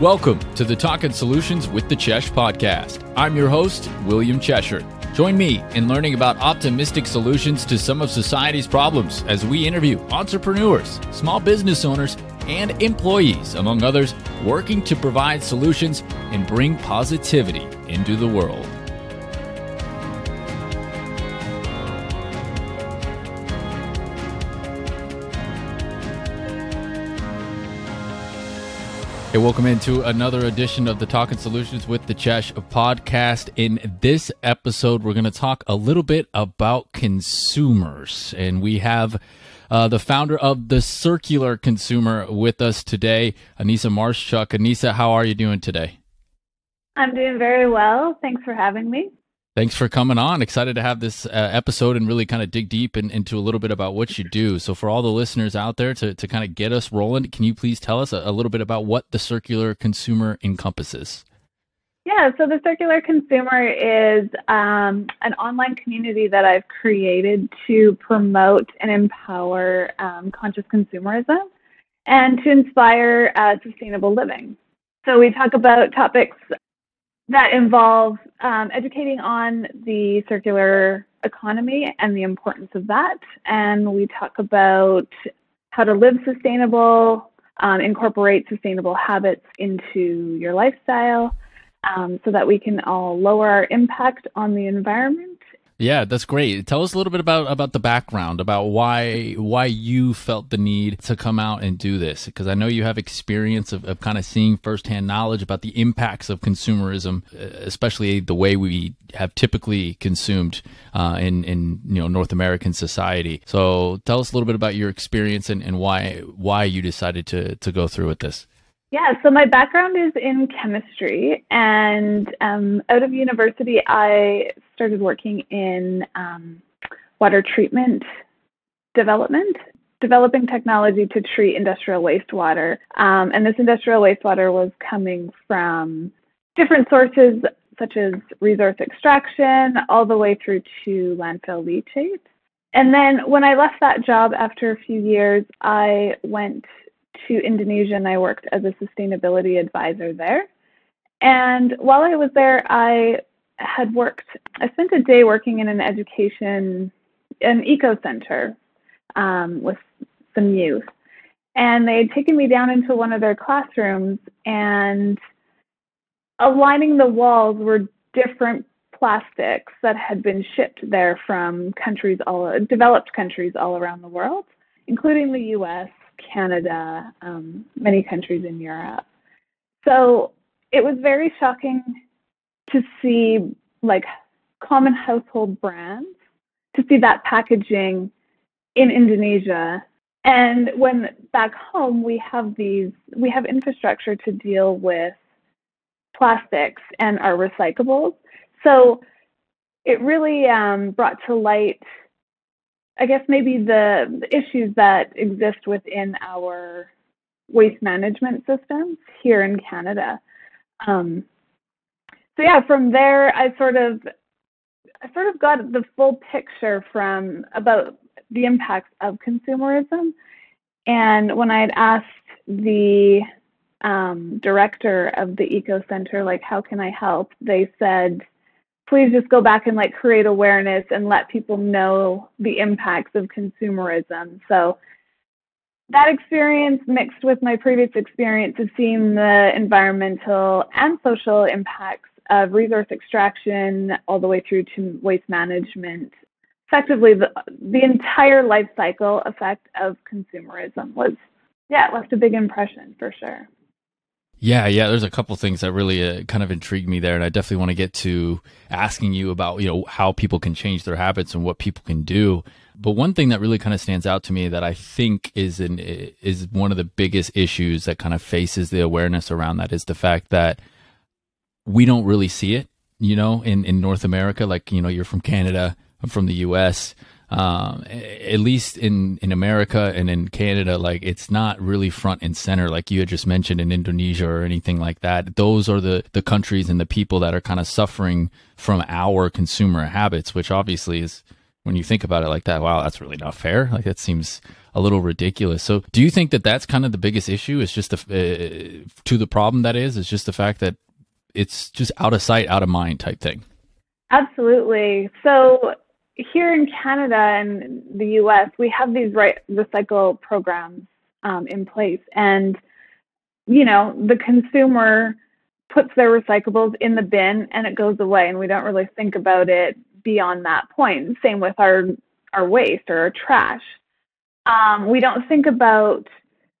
Welcome to the Talking Solutions with the Chesh podcast. I'm your host, William Cheshire. Join me in learning about optimistic solutions to some of society's problems as we interview entrepreneurs, small business owners, and employees, among others, working to provide solutions and bring positivity into the world. Hey, welcome into another edition of the Talking Solutions with the Chesh podcast. In this episode, we're going to talk a little bit about consumers, and we have uh, the founder of the Circular Consumer with us today, Anisa Maruschak. Anisa, how are you doing today? I'm doing very well. Thanks for having me. Thanks for coming on. Excited to have this uh, episode and really kind of dig deep in, into a little bit about what you do. So, for all the listeners out there to, to kind of get us rolling, can you please tell us a, a little bit about what the circular consumer encompasses? Yeah, so the Circular Consumer is um, an online community that I've created to promote and empower um, conscious consumerism and to inspire uh, sustainable living. So we talk about topics that involve um, educating on the circular economy and the importance of that. And we talk about how to live sustainable, um, incorporate sustainable habits into your lifestyle um, so that we can all lower our impact on the environment yeah, that's great. Tell us a little bit about about the background, about why why you felt the need to come out and do this. Because I know you have experience of, of kind of seeing firsthand knowledge about the impacts of consumerism, uh, especially the way we have typically consumed uh, in in you know North American society. So tell us a little bit about your experience and, and why why you decided to to go through with this. Yeah, so my background is in chemistry, and um, out of university, I started working in um, water treatment development, developing technology to treat industrial wastewater. Um, and this industrial wastewater was coming from different sources, such as resource extraction, all the way through to landfill leachate. And then when I left that job after a few years, I went to Indonesia and I worked as a sustainability advisor there. And while I was there, I had worked, I spent a day working in an education, an eco center um, with some youth. And they had taken me down into one of their classrooms, and aligning the walls were different plastics that had been shipped there from countries all developed countries all around the world, including the US Canada, um, many countries in Europe. So it was very shocking to see like common household brands, to see that packaging in Indonesia. And when back home we have these, we have infrastructure to deal with plastics and our recyclables. So it really um, brought to light I guess maybe the, the issues that exist within our waste management systems here in Canada. Um, so yeah, from there I sort of I sort of got the full picture from about the impacts of consumerism. And when I had asked the um, director of the Eco Center, like, how can I help? They said, please just go back and like create awareness and let people know the impacts of consumerism. So that experience mixed with my previous experience of seeing the environmental and social impacts of resource extraction all the way through to waste management effectively the, the entire life cycle effect of consumerism was yeah left a big impression for sure yeah, yeah. There's a couple things that really uh, kind of intrigue me there, and I definitely want to get to asking you about you know how people can change their habits and what people can do. But one thing that really kind of stands out to me that I think is an is one of the biggest issues that kind of faces the awareness around that is the fact that we don't really see it. You know, in in North America, like you know, you're from Canada, I'm from the U.S um, at least in in America and in Canada, like it's not really front and center, like you had just mentioned in Indonesia or anything like that. Those are the the countries and the people that are kind of suffering from our consumer habits, which obviously is when you think about it like that. Wow, that's really not fair. Like that seems a little ridiculous. So, do you think that that's kind of the biggest issue? Is just the, uh, to the problem that is is just the fact that it's just out of sight, out of mind type thing. Absolutely. So here in Canada and the U.S., we have these right recycle programs um, in place, and you know the consumer puts their recyclables in the bin and it goes away, and we don't really think about it beyond that point. Same with our our waste or our trash. Um, we don't think about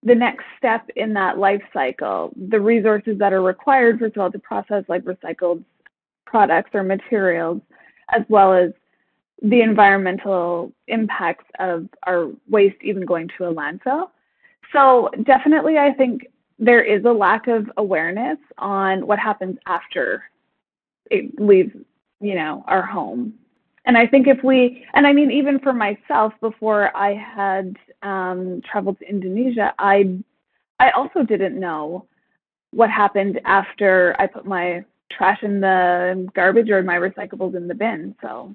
the next step in that life cycle, the resources that are required, first of all, to process like recycled products or materials, as well as the environmental impacts of our waste even going to a landfill. So definitely, I think there is a lack of awareness on what happens after it leaves, you know, our home. And I think if we, and I mean, even for myself, before I had um, traveled to Indonesia, I, I also didn't know what happened after I put my trash in the garbage or my recyclables in the bin. So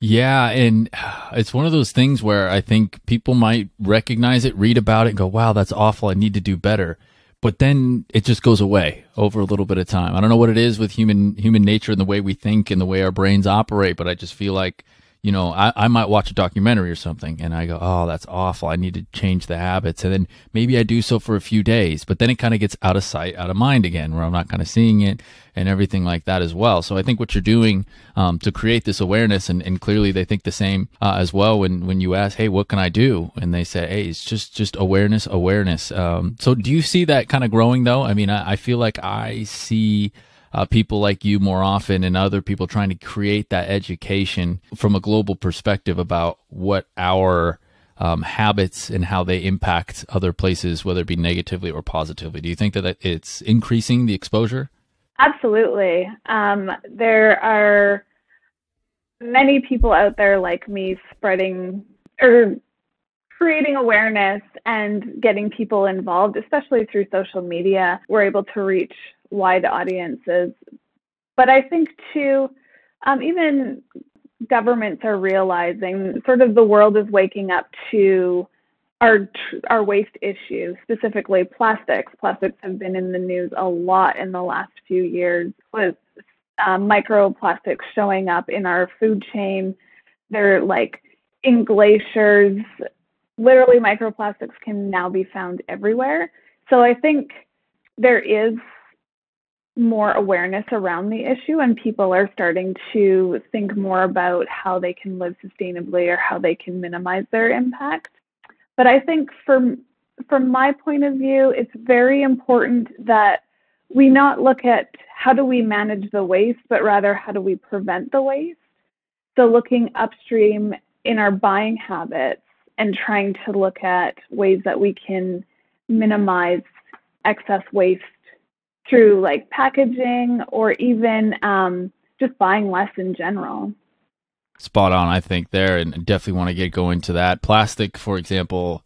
yeah, and it's one of those things where I think people might recognize it, read about it, and go, "Wow, that's awful. I need to do better." But then it just goes away over a little bit of time. I don't know what it is with human human nature and the way we think and the way our brains operate, but I just feel like you know, I, I might watch a documentary or something and I go, oh, that's awful. I need to change the habits. And then maybe I do so for a few days, but then it kind of gets out of sight, out of mind again, where I'm not kind of seeing it and everything like that as well. So I think what you're doing um, to create this awareness, and, and clearly they think the same uh, as well when, when you ask, hey, what can I do? And they say, hey, it's just, just awareness, awareness. Um, so do you see that kind of growing though? I mean, I, I feel like I see uh, people like you more often and other people trying to create that education from a global perspective about what our um, habits and how they impact other places, whether it be negatively or positively. Do you think that it's increasing the exposure? Absolutely. Um, there are many people out there like me spreading or creating awareness and getting people involved, especially through social media. We're able to reach wide audiences. But I think too, um, even governments are realizing sort of the world is waking up to our our waste issue, specifically plastics. Plastics have been in the news a lot in the last few years with um, microplastics showing up in our food chain. They're like in glaciers. Literally, microplastics can now be found everywhere. So I think there is more awareness around the issue and people are starting to think more about how they can live sustainably or how they can minimize their impact. But I think from from my point of view, it's very important that we not look at how do we manage the waste, but rather how do we prevent the waste. So looking upstream in our buying habits and trying to look at ways that we can minimize excess waste through like packaging or even um, just buying less in general. Spot on, I think there, and definitely want to get going to that. Plastic, for example,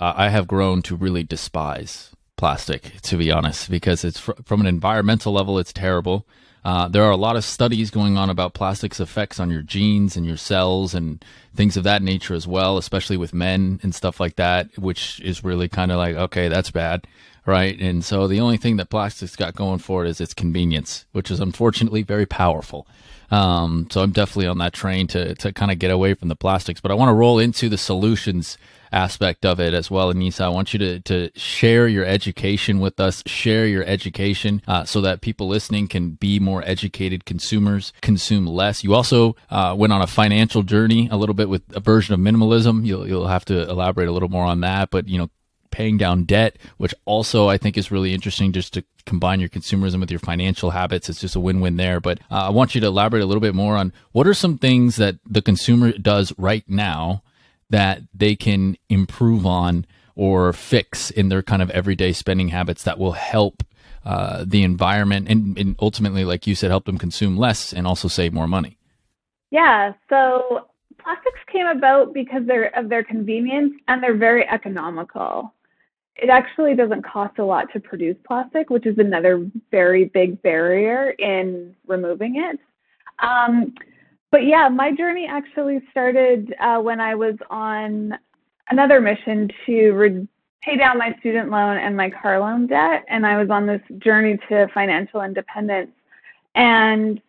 uh, I have grown to really despise plastic, to be honest, because it's fr- from an environmental level, it's terrible. Uh, there are a lot of studies going on about plastic's effects on your genes and your cells and things of that nature as well, especially with men and stuff like that, which is really kind of like, okay, that's bad, right? And so the only thing that plastic's got going for it is its convenience, which is unfortunately very powerful. Um, so I'm definitely on that train to to kind of get away from the plastics, but I want to roll into the solutions aspect of it as well. Anisa, I want you to, to share your education with us, share your education uh, so that people listening can be more educated consumers, consume less. You also uh, went on a financial journey a little bit with a version of minimalism. You'll, you'll have to elaborate a little more on that, but you know, paying down debt, which also I think is really interesting just to combine your consumerism with your financial habits. It's just a win win there. But uh, I want you to elaborate a little bit more on what are some things that the consumer does right now that they can improve on or fix in their kind of everyday spending habits that will help uh, the environment and, and ultimately, like you said, help them consume less and also save more money? Yeah, so plastics came about because they're of their convenience and they're very economical. It actually doesn't cost a lot to produce plastic, which is another very big barrier in removing it. Um, but yeah, my journey actually started uh, when I was on another mission to re- pay down my student loan and my car loan debt. And I was on this journey to financial independence. And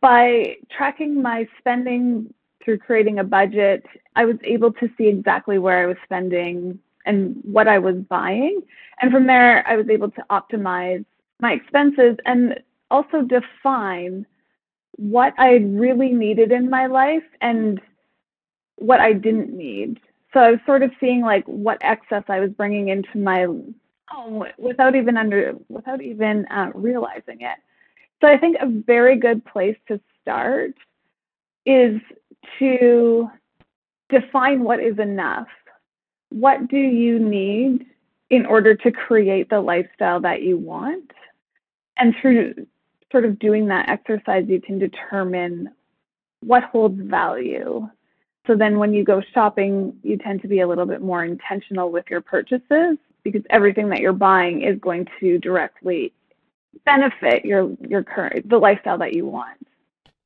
by tracking my spending through creating a budget, I was able to see exactly where I was spending and what I was buying. And from there, I was able to optimize my expenses and also define what I really needed in my life and what I didn't need. So I was sort of seeing like what excess I was bringing into my home without even under without even uh, realizing it. So I think a very good place to start is to define what is enough. What do you need in order to create the lifestyle that you want? And through sort of doing that exercise, you can determine what holds value. So then when you go shopping, you tend to be a little bit more intentional with your purchases because everything that you're buying is going to directly benefit your your current the lifestyle that you want.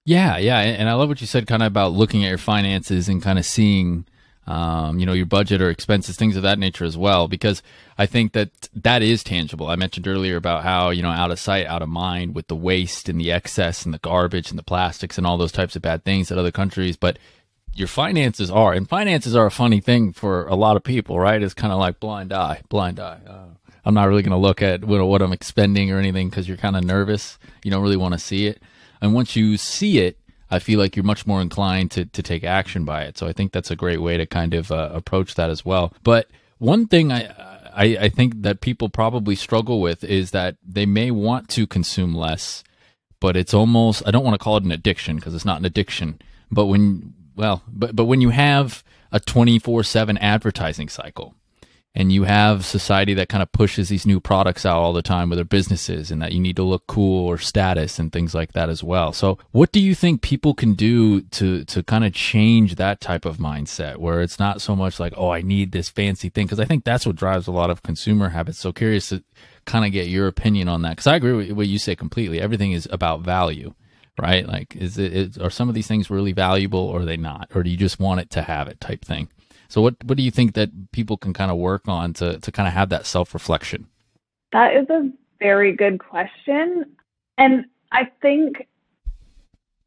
Yeah, yeah, and I love what you said kind of about looking at your finances and kind of seeing um, you know, your budget or expenses, things of that nature as well, because I think that that is tangible. I mentioned earlier about how, you know, out of sight, out of mind with the waste and the excess and the garbage and the plastics and all those types of bad things that other countries, but your finances are, and finances are a funny thing for a lot of people, right? It's kind of like blind eye, blind eye. Uh, I'm not really going to look at what, what I'm expending or anything because you're kind of nervous. You don't really want to see it. And once you see it, I feel like you're much more inclined to, to take action by it. So I think that's a great way to kind of uh, approach that as well. But one thing I, I, I think that people probably struggle with is that they may want to consume less, but it's almost I don't want to call it an addiction because it's not an addiction. But when well, but but when you have a 24/7 advertising cycle and you have society that kind of pushes these new products out all the time with their businesses and that you need to look cool or status and things like that as well. So what do you think people can do to to kind of change that type of mindset where it's not so much like, oh, I need this fancy thing because I think that's what drives a lot of consumer habits. So curious to kind of get your opinion on that cuz I agree with what you say completely. Everything is about value. Right? Like, is it, is, are some of these things really valuable or are they not? Or do you just want it to have it type thing? So what what do you think that people can kind of work on to to kind of have that self reflection? That is a very good question, and I think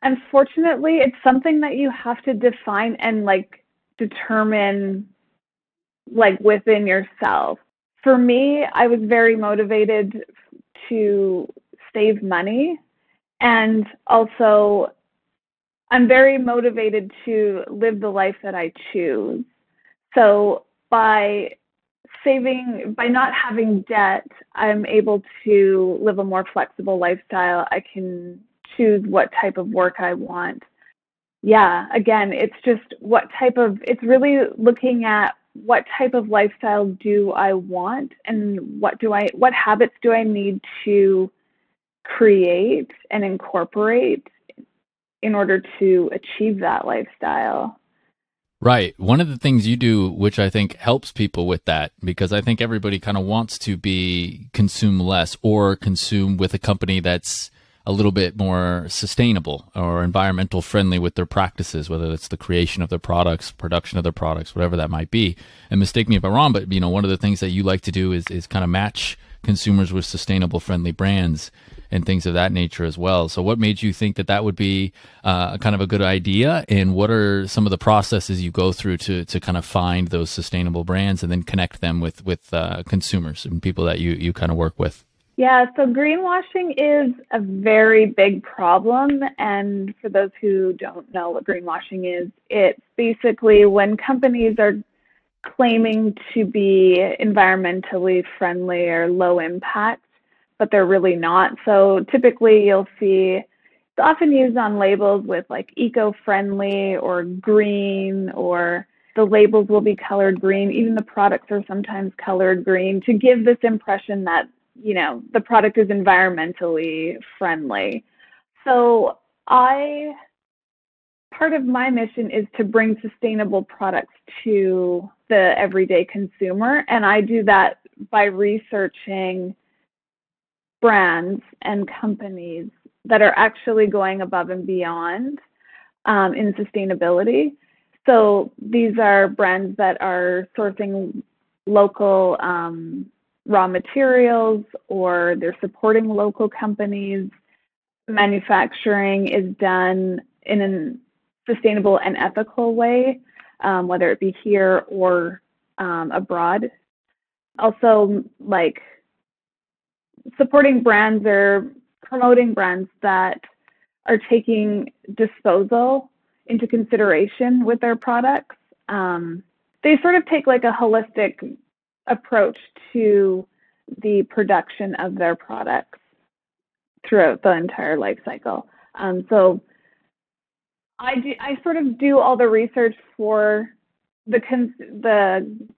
unfortunately it's something that you have to define and like determine like within yourself. For me, I was very motivated to save money and also I'm very motivated to live the life that I choose. So by saving, by not having debt, I'm able to live a more flexible lifestyle. I can choose what type of work I want. Yeah, again, it's just what type of, it's really looking at what type of lifestyle do I want and what do I, what habits do I need to create and incorporate in order to achieve that lifestyle. Right. One of the things you do, which I think helps people with that, because I think everybody kind of wants to be consume less or consume with a company that's a little bit more sustainable or environmental friendly with their practices, whether it's the creation of their products, production of their products, whatever that might be. And mistake me if I'm wrong, but you know, one of the things that you like to do is is kind of match consumers with sustainable friendly brands and things of that nature as well. So, what made you think that that would be uh, kind of a good idea? And what are some of the processes you go through to to kind of find those sustainable brands and then connect them with with uh, consumers and people that you you kind of work with? Yeah, so greenwashing is a very big problem. And for those who don't know what greenwashing is, it's basically when companies are claiming to be environmentally friendly or low impact but they're really not. So typically you'll see it's often used on labels with like eco-friendly or green or the labels will be colored green. Even the products are sometimes colored green to give this impression that, you know, the product is environmentally friendly. So I part of my mission is to bring sustainable products to the everyday consumer and I do that by researching brands and companies that are actually going above and beyond um, in sustainability. So these are brands that are sourcing local um, raw materials or they're supporting local companies. Manufacturing is done in a sustainable and ethical way, um, whether it be here or um, abroad. Also, like supporting brands or promoting brands that are taking disposal into consideration with their products. Um, they sort of take like a holistic approach to the production of their products throughout the entire life cycle. Um, so I do, I sort of do all the research for the cons- the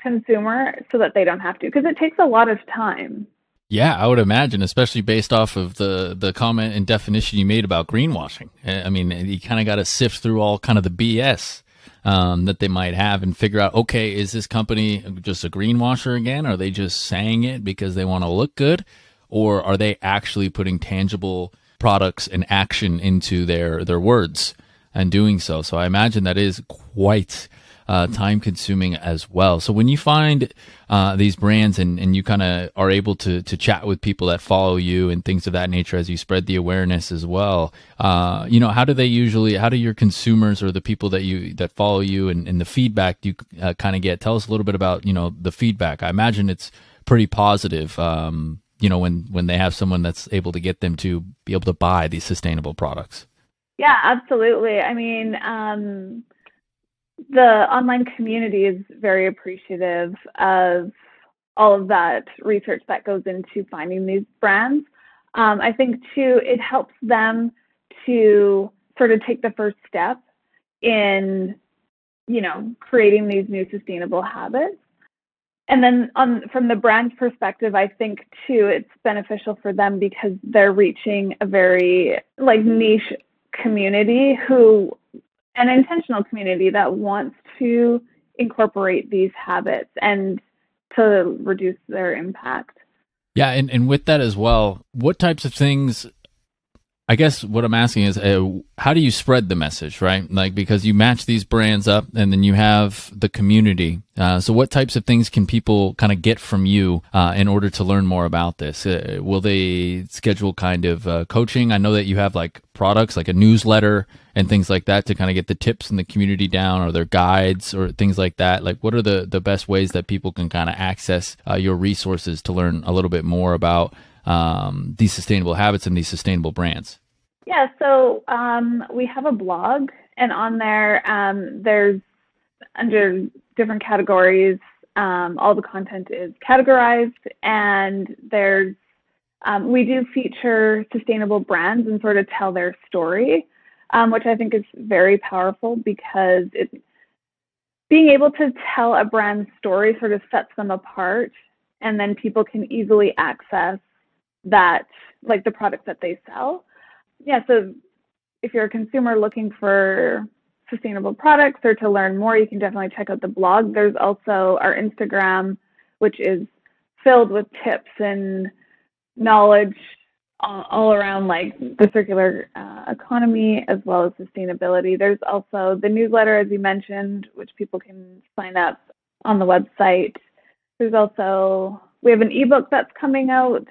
consumer so that they don't have to because it takes a lot of time. Yeah, I would imagine, especially based off of the the comment and definition you made about greenwashing. I mean, you kind of got to sift through all kind of the BS um, that they might have and figure out, okay, is this company just a greenwasher again? Are they just saying it because they want to look good, or are they actually putting tangible products and action into their their words and doing so? So I imagine that is quite uh, time consuming as well. So when you find uh, these brands and, and you kind of are able to to chat with people that follow you and things of that nature as you spread the awareness as well, uh, you know, how do they usually? How do your consumers or the people that you that follow you and, and the feedback you uh, kind of get? Tell us a little bit about you know the feedback. I imagine it's pretty positive. Um, you know, when when they have someone that's able to get them to be able to buy these sustainable products. Yeah, absolutely. I mean, um, the online community is very appreciative of all of that research that goes into finding these brands. Um, I think too, it helps them to sort of take the first step in, you know, creating these new sustainable habits. And then on from the brand perspective, I think too, it's beneficial for them because they're reaching a very like niche community who an intentional community that wants to incorporate these habits and to reduce their impact. Yeah, and, and with that as well, what types of things I guess what I'm asking is, uh, how do you spread the message, right? Like, because you match these brands up and then you have the community. Uh, so, what types of things can people kind of get from you uh, in order to learn more about this? Uh, will they schedule kind of uh, coaching? I know that you have like products, like a newsletter and things like that to kind of get the tips in the community down or their guides or things like that. Like, what are the, the best ways that people can kind of access uh, your resources to learn a little bit more about? um, these sustainable habits and these sustainable brands? Yeah, so um, we have a blog, and on there, um, there's under different categories, um, all the content is categorized, and there's um, we do feature sustainable brands and sort of tell their story, um, which I think is very powerful because it being able to tell a brand story sort of sets them apart, and then people can easily access that like the products that they sell. Yeah, so if you're a consumer looking for sustainable products or to learn more, you can definitely check out the blog. There's also our Instagram, which is filled with tips and knowledge all, all around like the circular uh, economy as well as sustainability. There's also the newsletter, as you mentioned, which people can sign up on the website. There's also we have an ebook that's coming out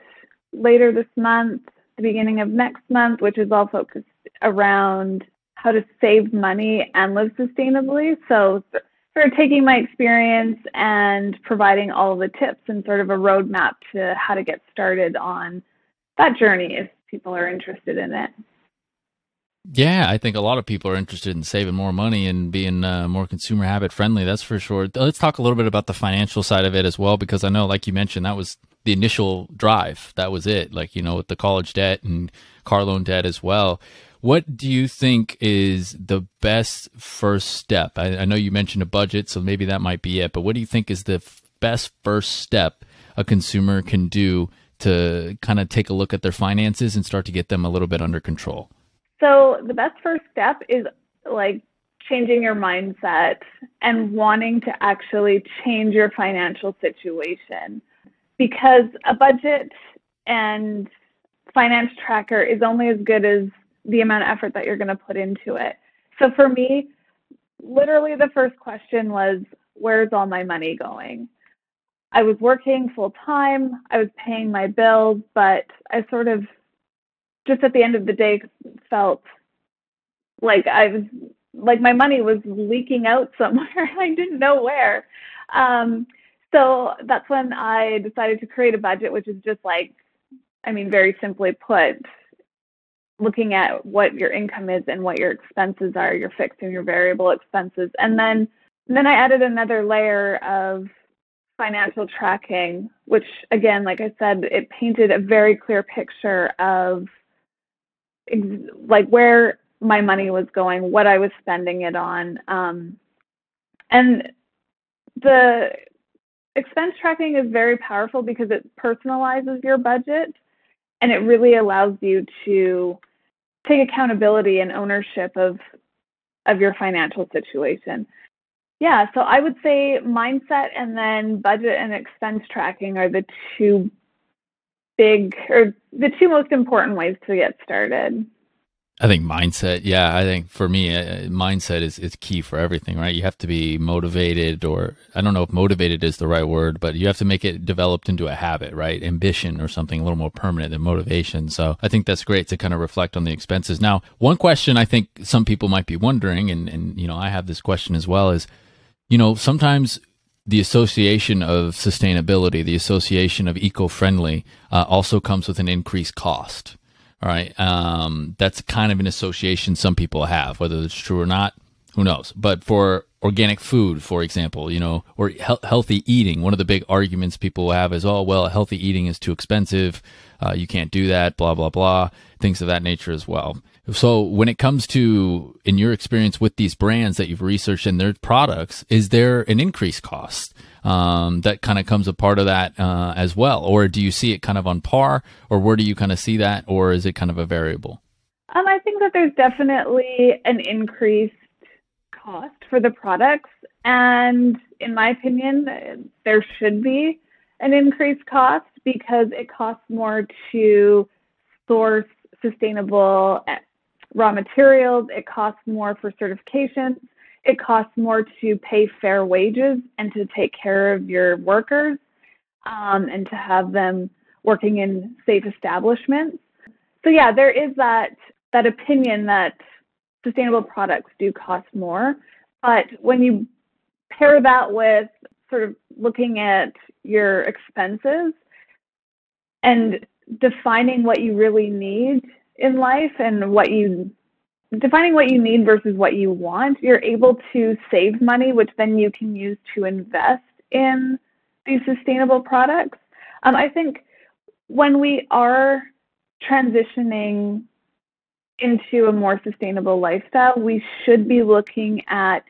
later this month, the beginning of next month, which is all focused around how to save money and live sustainably. So, sort of taking my experience and providing all the tips and sort of a roadmap to how to get started on that journey if people are interested in it. Yeah, I think a lot of people are interested in saving more money and being uh, more consumer habit friendly. That's for sure. Let's talk a little bit about the financial side of it as well, because I know, like you mentioned, that was the initial drive. That was it. Like, you know, with the college debt and car loan debt as well. What do you think is the best first step? I, I know you mentioned a budget, so maybe that might be it, but what do you think is the f- best first step a consumer can do to kind of take a look at their finances and start to get them a little bit under control? So, the best first step is like changing your mindset and wanting to actually change your financial situation because a budget and finance tracker is only as good as the amount of effort that you're going to put into it. So for me, literally the first question was, where's all my money going? I was working full time, I was paying my bills, but I sort of just at the end of the day felt like I was like my money was leaking out somewhere. I didn't know where. Um, so that's when I decided to create a budget, which is just like, I mean, very simply put, looking at what your income is and what your expenses are, your fixed and your variable expenses. And then, and then I added another layer of financial tracking, which again, like I said, it painted a very clear picture of like where my money was going, what I was spending it on. Um, and the expense tracking is very powerful because it personalizes your budget and it really allows you to take accountability and ownership of of your financial situation. Yeah, so I would say mindset and then budget and expense tracking are the two big or the two most important ways to get started. I think mindset, yeah, I think for me, uh, mindset is, is key for everything, right? You have to be motivated, or I don't know if motivated is the right word, but you have to make it developed into a habit, right? Ambition or something a little more permanent than motivation. So I think that's great to kind of reflect on the expenses. Now, one question I think some people might be wondering, and, and you know, I have this question as well, is, you know, sometimes the association of sustainability, the association of eco friendly, uh, also comes with an increased cost all right. Um, that's kind of an association some people have, whether it's true or not, who knows? But for organic food, for example, you know, or he- healthy eating, one of the big arguments people have is, oh, well, healthy eating is too expensive. Uh, you can't do that, blah, blah, blah, things of that nature as well. So when it comes to, in your experience with these brands that you've researched and their products, is there an increased cost? um, that kind of comes a part of that uh, as well? Or do you see it kind of on par, or where do you kind of see that, or is it kind of a variable? Um, I think that there's definitely an increased cost for the products, and in my opinion, there should be an increased cost because it costs more to source sustainable eh, raw materials. It costs more for certifications it costs more to pay fair wages and to take care of your workers um, and to have them working in safe establishments. So yeah, there is that that opinion that sustainable products do cost more, but when you pair that with sort of looking at your expenses and defining what you really need in life and what you defining what you need versus what you want, you're able to save money, which then you can use to invest in these sustainable products. Um, I think when we are transitioning into a more sustainable lifestyle, we should be looking at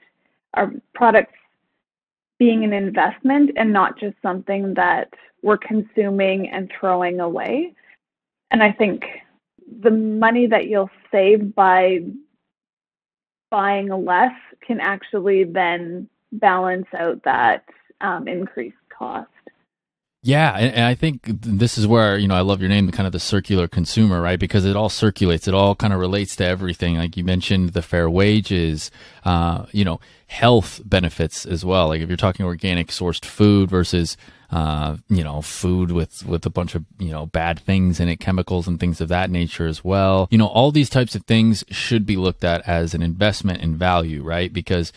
our products being an investment and not just something that we're consuming and throwing away. And I think the money that you'll save by buying less can actually then balance out that um, increased cost. Yeah, and, I think this is where you know I love your name, kind of the circular consumer, right? Because it all circulates, it all kind of relates to everything. Like you mentioned, the fair wages, uh, you know, health benefits as well. Like if you're talking organic sourced food versus uh, you know, food with with a bunch of you know bad things in it, chemicals and things of that nature as well. You know, all these types of things should be looked at as an investment in value, right? Because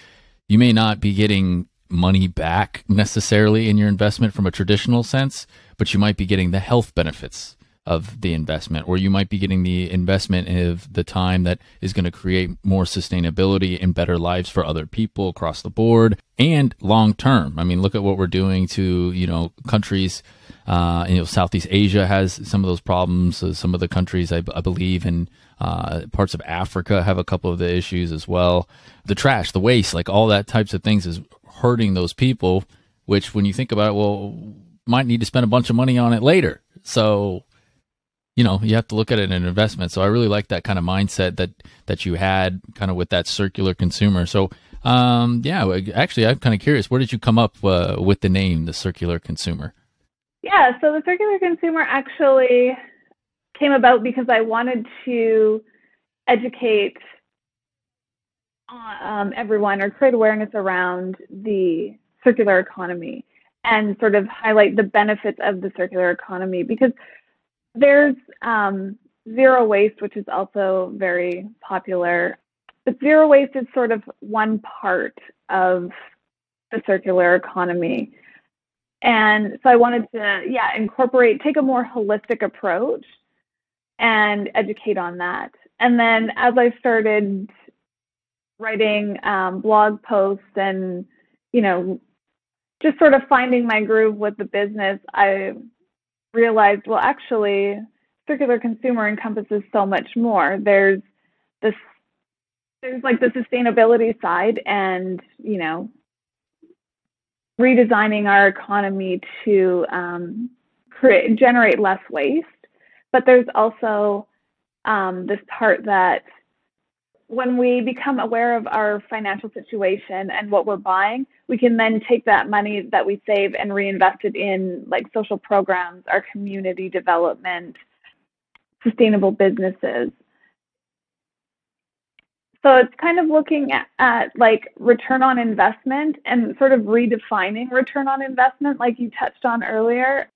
you may not be getting money back necessarily in your investment from a traditional sense, but you might be getting the health benefits of the investment, or you might be getting the investment of the time that is going to create more sustainability and better lives for other people across the board and long term. I mean, look at what we're doing to, you know, countries. Uh, you know, Southeast Asia has some of those problems. Uh, some of the countries, I, I believe, in uh, parts of Africa have a couple of the issues as well. The trash, the waste, like all that types of things is hurting those people, which when you think about it, well, might need to spend a bunch of money on it later. So you know you have to look at it as an investment so i really like that kind of mindset that that you had kind of with that circular consumer so um yeah actually i'm kind of curious where did you come up uh, with the name the circular consumer yeah so the circular consumer actually came about because I wanted to educate um, everyone or create awareness around the circular economy and sort of highlight the benefits of the circular economy because there's um, zero waste, which is also very popular. But zero waste is sort of one part of the circular economy. And so I wanted to, yeah, incorporate, take a more holistic approach and educate on that. And then as I started writing um, blog posts and, you know, just sort of finding my groove with the business, I realized, well, actually, circular consumer encompasses so much more. There's this, there's like the sustainability side and, you know, redesigning our economy to um, create, generate less waste. But there's also um, this part that when we become aware of our financial situation and what we're buying, we can then take that money that we save and reinvest it in like social programs, our community development, sustainable businesses. So it's kind of looking at, at, like return on investment and sort of redefining return on investment, like you touched on earlier.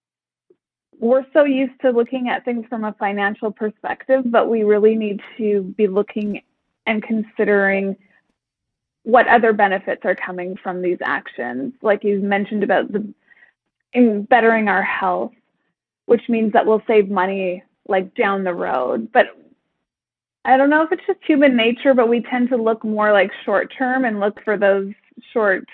We're so used to looking at things from a financial perspective, but we really need to be looking and considering what other benefits are coming from these actions. Like you mentioned about the in bettering our health, which means that we'll save money like down the road. But I don't know if it's just human nature, but we tend to look more like short term and look for those short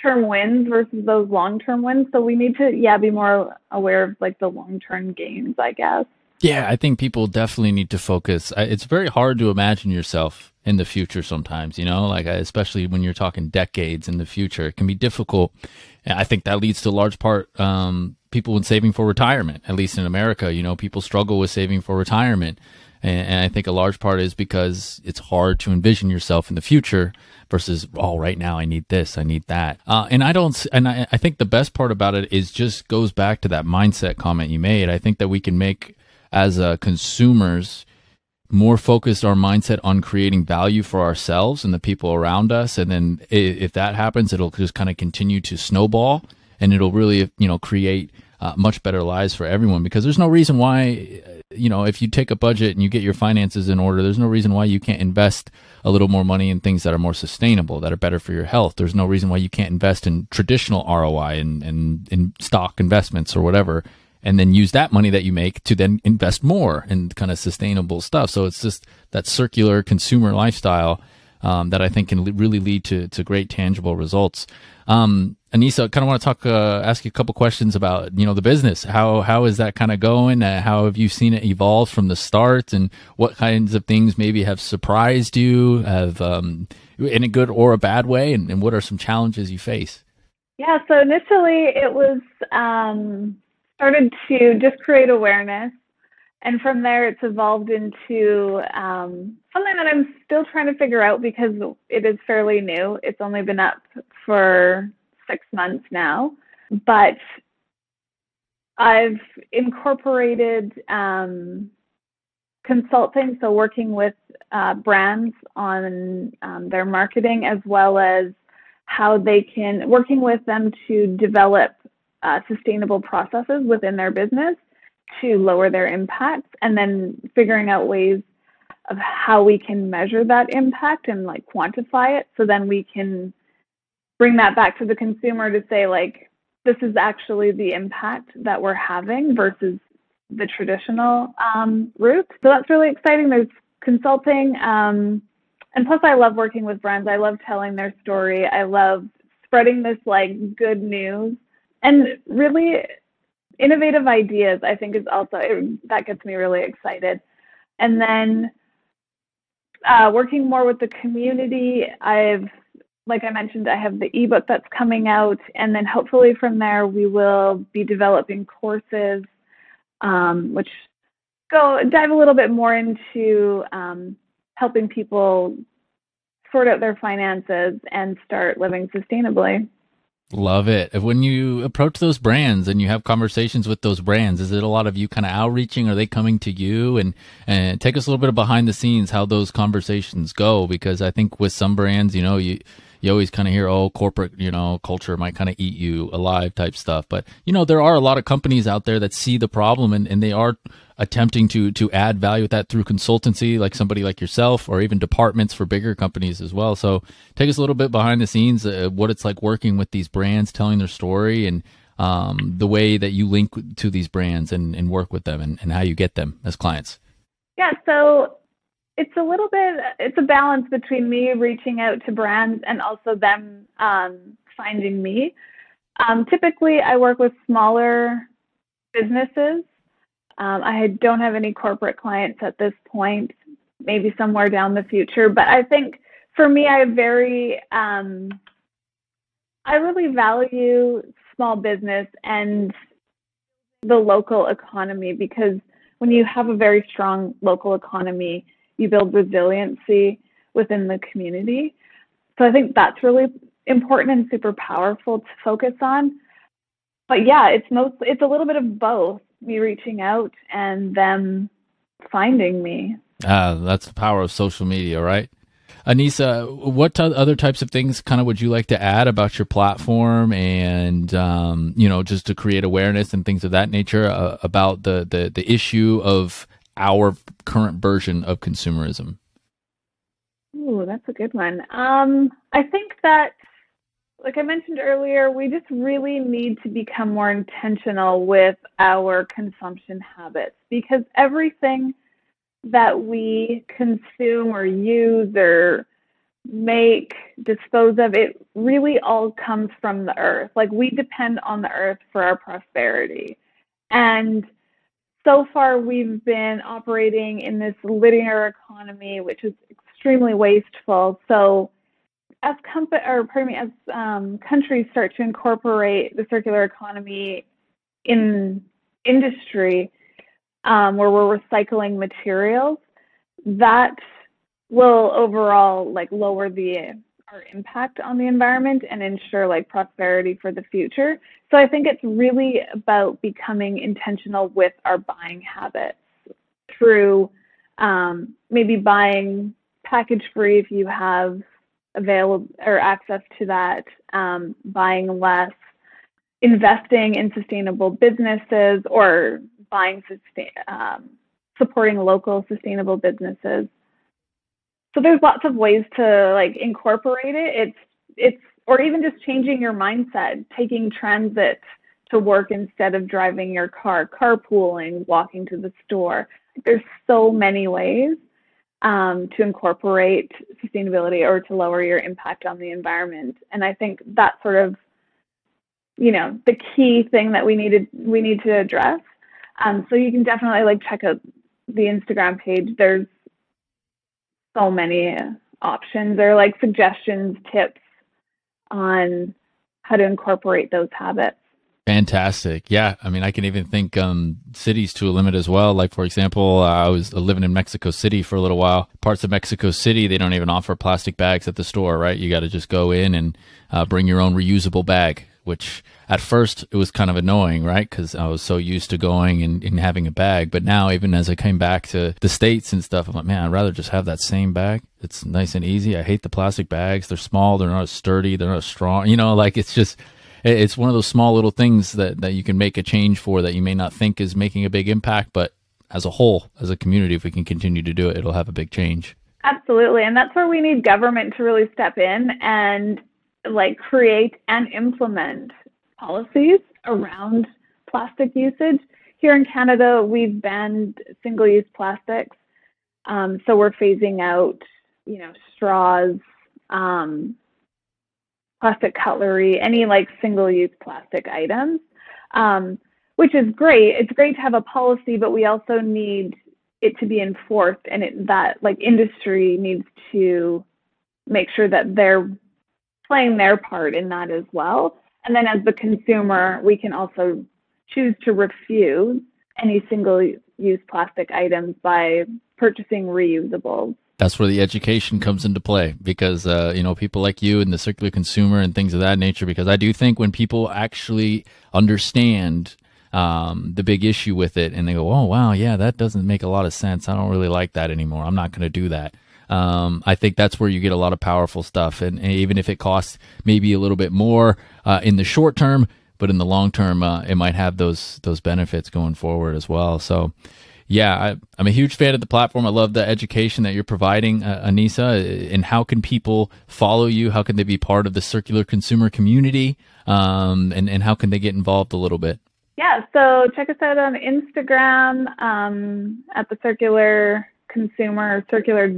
term wins versus those long term wins. So we need to, yeah, be more aware of like the long term gains, I guess. Yeah, I think people definitely need to focus. It's very hard to imagine yourself in the future sometimes, you know, like especially when you're talking decades in the future, it can be difficult. I think that leads to a large part um, people when saving for retirement, at least in America, you know, people struggle with saving for retirement. And, and, I think a large part is because it's hard to envision yourself in the future versus, oh, right now I need this, I need that. Uh, and I don't, and I, I think the best part about it is just goes back to that mindset comment you made. I think that we can make as uh, consumers more focused our mindset on creating value for ourselves and the people around us. And then if that happens, it'll just kind of continue to snowball and it'll really, you know, create uh, much better lives for everyone because there's no reason why you know, if you take a budget and you get your finances in order, there's no reason why you can't invest a little more money in things that are more sustainable, that are better for your health. There's no reason why you can't invest in traditional ROI and, and in stock investments or whatever, and then use that money that you make to then invest more in kind of sustainable stuff. So it's just that circular consumer lifestyle um, that I think can really lead to, to great tangible results. Um, Anisa, I kind of want to talk, uh, ask you a couple questions about, you know, the business. How, how is that kind of going? Uh, how have you seen it evolve from the start and what kinds of things maybe have surprised you have, um, in a good or a bad way? And, and what are some challenges you face? Yeah. So initially it was, um, started to just create awareness. And from there, it's evolved into um, something that I'm still trying to figure out because it is fairly new. It's only been up for six months now, but I've incorporated um, consulting, so working with uh, brands on um, their marketing as well as how they can, working with them to develop uh, sustainable processes within their business to lower their impacts and then figuring out ways of how we can measure that impact and like quantify it so then we can bring that back to the consumer to say like this is actually the impact that we're having versus the traditional um, route. So that's really exciting. There's consulting, um, and plus I love working with brands. I love telling their story. I love spreading this like good news, and really innovative ideas. I think is also it, that gets me really excited. And then uh, working more with the community, I've like I mentioned, I have the ebook that's coming out, and then hopefully from there we will be developing courses, um, which go dive a little bit more into um, helping people sort out their finances and start living sustainably. Love it. When you approach those brands and you have conversations with those brands, is it a lot of you kind of outreaching? Are they coming to you? And and take us a little bit of behind the scenes how those conversations go because I think with some brands, you know, you you always kind of hear, oh, corporate, you know, culture might kind of eat you alive type stuff. But, you know, there are a lot of companies out there that see the problem and, and they are attempting to to add value with that through consultancy, like somebody like yourself, or even departments for bigger companies as well. So take us a little bit behind the scenes, uh, what it's like working with these brands, telling their story, and um, the way that you link to these brands and, and work with them, and, and how you get them as clients. Yeah, so it's a little bit it's a balance between me reaching out to brands and also them um, finding me. Um, typically, I work with smaller businesses. Um, I don't have any corporate clients at this point. Maybe somewhere down the future, but I think for me, I very um, I really value small business and the local economy because when you have a very strong local economy, you build resiliency within the community. So I think that's really important and super powerful to focus on. But yeah, it's most it's a little bit of both, me reaching out and them finding me. Ah, that's the power of social media, right? Anisa, what t- other types of things kind of would you like to add about your platform and um, you know just to create awareness and things of that nature uh, about the, the the issue of our current version of consumerism? Ooh, that's a good one. Um, I think that, like I mentioned earlier, we just really need to become more intentional with our consumption habits because everything that we consume or use or make, dispose of, it really all comes from the earth. Like we depend on the earth for our prosperity. And so far we've been operating in this linear economy, which is extremely wasteful. So as comp- or pardon me, as um, countries start to incorporate the circular economy in industry, um, where we're recycling materials, that will overall like lower the our impact on the environment and ensure like prosperity for the future. So I think it's really about becoming intentional with our buying habits through um, maybe buying package free if you have available or access to that, um, buying less, investing in sustainable businesses or buying sustain, um, supporting local sustainable businesses so there's lots of ways to like incorporate it. It's it's or even just changing your mindset taking transit to work instead of driving your car carpooling walking to the store. There's so many ways um, to incorporate sustainability or to lower your impact on the environment. And i think that's sort of you know the key thing that we needed we need to address. Um, so you can definitely like check out the instagram page. There's so many options or like suggestions, tips on how to incorporate those habits. Fantastic. Yeah. I mean, I can even think um, cities to a limit as well. Like, for example, uh, I was living in Mexico City for a little while. Parts of Mexico City, they don't even offer plastic bags at the store, right? You got to just go in and uh, bring your own reusable bag which at first it was kind of annoying, right? Because I was so used to going and, and, having a bag. But now, even as I came back to the States and stuff, I'm like, man, I'd rather just have that same bag. It's nice and easy. I hate the plastic bags. They're small, they're not as sturdy, they're not as strong. You know, like it's just. It's one of those small little things that, that you can make a change for that you may not think is making a big impact, but as a whole, as a community, if we can continue to do it, it'll have a big change. Absolutely. And that's where we need government to really step in and like create and implement policies around plastic usage. Here in Canada, we've banned single-use plastics, um, so we're phasing out, you know, straws, um, plastic cutlery, any like single-use plastic items, um, which is great. It's great to have a policy, but we also need it to be enforced, and it, that like industry needs to make sure that they're playing their part in that as well. And then as the consumer, we can also choose to refuse any single use plastic items by purchasing reusables. that's where the education comes into play because uh, you know people like you and the circular consumer and things of that nature because i do think when people actually understand um, the big issue with it and they go oh wow yeah that doesn't make a lot of sense i don't really like that anymore i'm not going to do that um, I think that's where you get a lot of powerful stuff, and, and even if it costs maybe a little bit more uh, in the short term, but in the long term, uh, it might have those those benefits going forward as well. So, yeah, I, am a huge fan of the platform. I love the education that you're providing, uh, Anisa. And how can people follow you? How can they be part of the circular consumer community? Um, and and how can they get involved a little bit? Yeah, so check us out on Instagram um, at the Circular Consumer Circular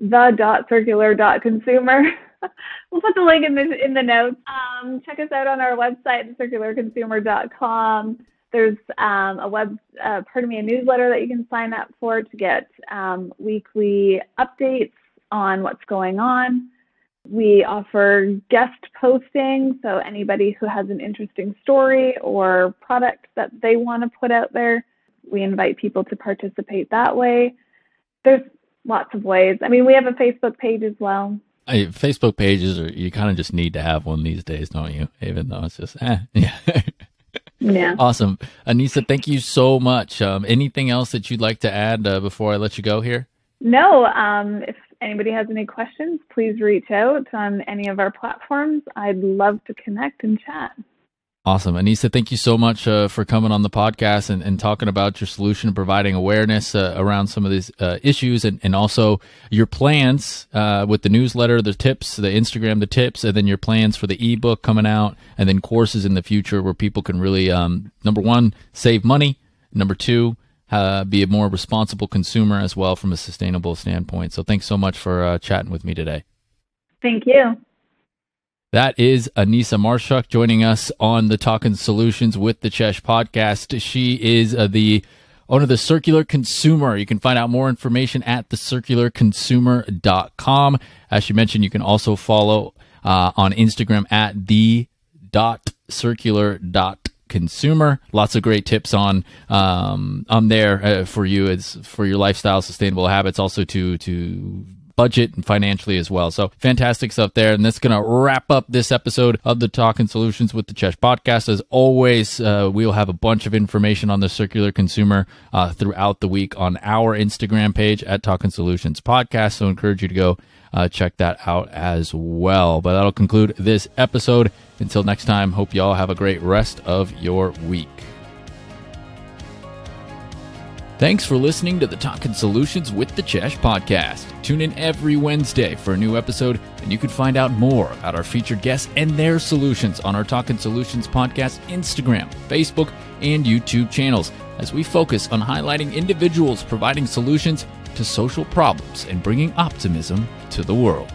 the dot circular dot consumer. we'll put the link in the in the notes. Um, check us out on our website, circularconsumer.com. There's um, a web, uh, pardon me, a newsletter that you can sign up for to get um, weekly updates on what's going on. We offer guest posting, so anybody who has an interesting story or product that they want to put out there, we invite people to participate that way. There's lots of ways. I mean, we have a Facebook page as well. I, Facebook pages are you kind of just need to have one these days, don't you? Even though it's just eh, yeah. yeah. Awesome, Anisa. Thank you so much. Um, anything else that you'd like to add uh, before I let you go here? No. Um, if anybody has any questions, please reach out on any of our platforms. I'd love to connect and chat. Awesome. Anisa, thank you so much uh, for coming on the podcast and, and, talking about your solution and providing awareness uh, around some of these uh, issues and, and also your plans uh, with the newsletter, the tips, the Instagram, the tips, and then your plans for the ebook coming out, and then courses in the future where people can really, um, number one, save money, number two, uh, be a more responsible consumer as well from a sustainable standpoint. So thanks so much for uh, chatting with me today. Thank you. That is Anisa Maruschak joining us on the Talking Solutions with the Chesh podcast. She is uh, the owner of the Circular Consumer. You can find out more information at thecircularconsumer.com. As she mentioned, you can also follow uh, on Instagram at the dot circular dot consumer lots of great tips on um, on there uh, for you as for your lifestyle sustainable habits also to to budget and financially as well. So fantastic stuff there. And that's going to wrap up this episode of the Talking Solutions with the Chesh podcast. As always, uh, we'll have a bunch of information on the circular consumer uh, throughout the week on our Instagram page at Talking Solutions podcast. So I encourage you to go uh, check that out as well. But that'll conclude this episode. Until next time, hope you all have a great rest of your week. Thanks for listening to the Talking Solutions with the Chesh podcast. Tune in every Wednesday for a new episode, and you can find out more about our featured guests and their solutions on our Talking Solutions podcast Instagram, Facebook, and YouTube channels as we focus on highlighting individuals providing solutions to social problems and bringing optimism to the world.